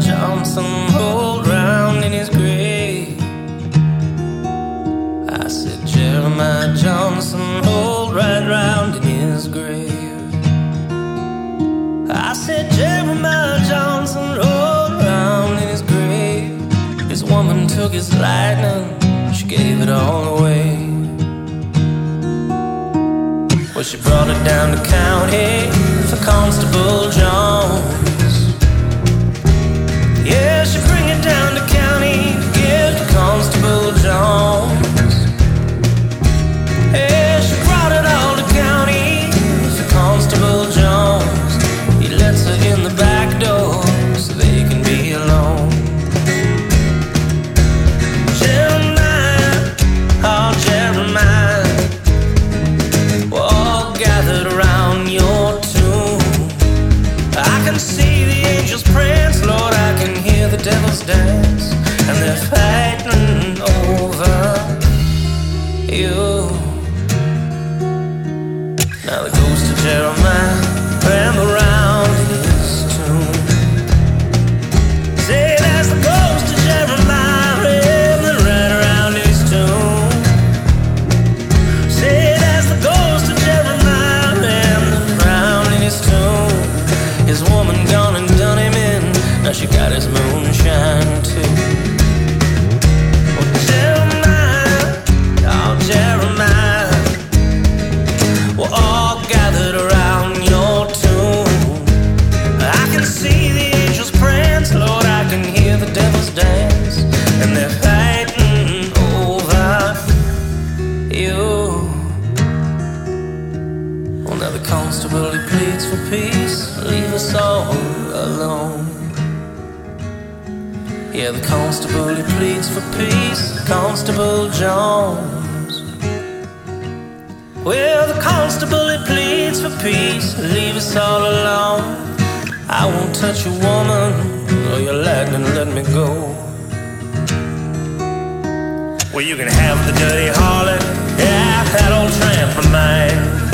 Johnson rolled round in his grave. I said, Jeremiah Johnson rolled right round in his grave. I said, Jeremiah Johnson rolled round in his grave. His woman took his lightning, she gave it all away. Well, she brought it down to county for Constable Jones. The angels prance, Lord, I can hear the devils dance, and they're fighting over you. Now the ghost of Jeremiah woman gone and done him in. Now she got his moonshine too. Oh, Jeremiah, oh, Jeremiah. We're all gathered around your tomb. I can see the angels prance, Lord, I can hear the devils dance, and they're fighting over you. Well, now the constable he pleads for peace, leave us all alone. Yeah, the constable he pleads for peace, Constable Jones. Well, the constable he pleads for peace, leave us all alone. I won't touch a woman, oh, or your lightning let me go. Well, you can have the dirty harlot, yeah, that old tramp of mine.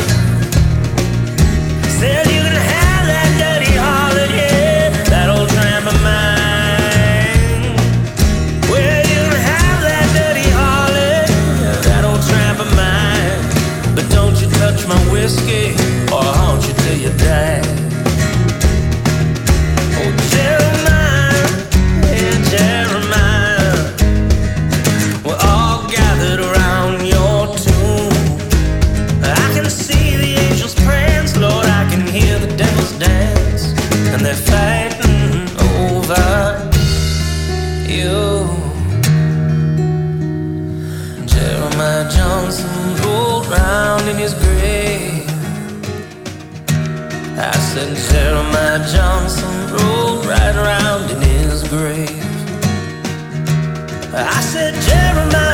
Johnson rolled round in his grave. I said Jeremiah Johnson rolled right around in his grave. I said Jeremiah.